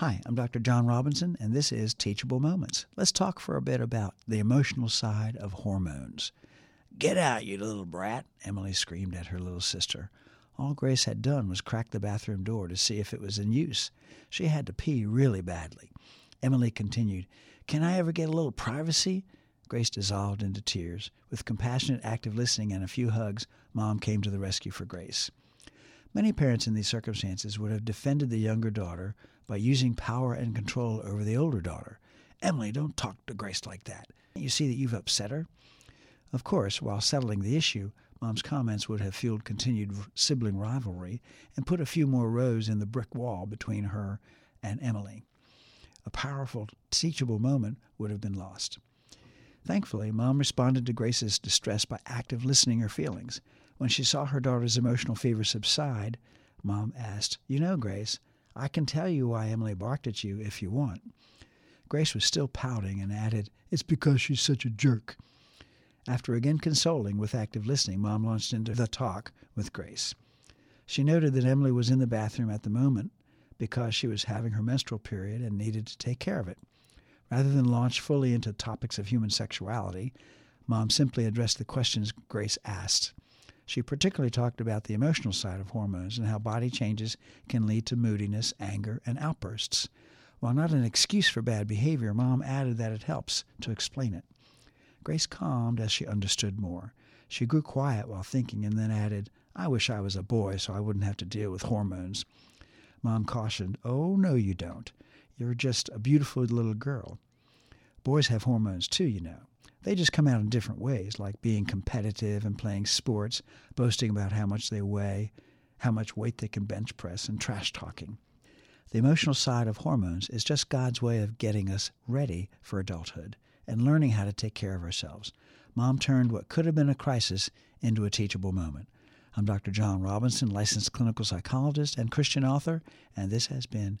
Hi, I'm Dr. John Robinson, and this is Teachable Moments. Let's talk for a bit about the emotional side of hormones. Get out, you little brat, Emily screamed at her little sister. All Grace had done was crack the bathroom door to see if it was in use. She had to pee really badly. Emily continued, Can I ever get a little privacy? Grace dissolved into tears. With compassionate, active listening and a few hugs, Mom came to the rescue for Grace. Many parents in these circumstances would have defended the younger daughter by using power and control over the older daughter. Emily, don't talk to Grace like that. You see that you've upset her? Of course, while settling the issue, Mom's comments would have fueled continued sibling rivalry and put a few more rows in the brick wall between her and Emily. A powerful, teachable moment would have been lost. Thankfully, Mom responded to Grace's distress by active listening her feelings. When she saw her daughter's emotional fever subside, Mom asked, You know, Grace, I can tell you why Emily barked at you if you want. Grace was still pouting and added, It's because she's such a jerk. After again consoling with active listening, Mom launched into the talk with Grace. She noted that Emily was in the bathroom at the moment because she was having her menstrual period and needed to take care of it. Rather than launch fully into topics of human sexuality, Mom simply addressed the questions Grace asked. She particularly talked about the emotional side of hormones and how body changes can lead to moodiness, anger, and outbursts. While not an excuse for bad behavior, Mom added that it helps to explain it. Grace calmed as she understood more. She grew quiet while thinking and then added, I wish I was a boy so I wouldn't have to deal with hormones. Mom cautioned, Oh, no, you don't. You're just a beautiful little girl. Boys have hormones too, you know. They just come out in different ways, like being competitive and playing sports, boasting about how much they weigh, how much weight they can bench press, and trash talking. The emotional side of hormones is just God's way of getting us ready for adulthood and learning how to take care of ourselves. Mom turned what could have been a crisis into a teachable moment. I'm Dr. John Robinson, licensed clinical psychologist and Christian author, and this has been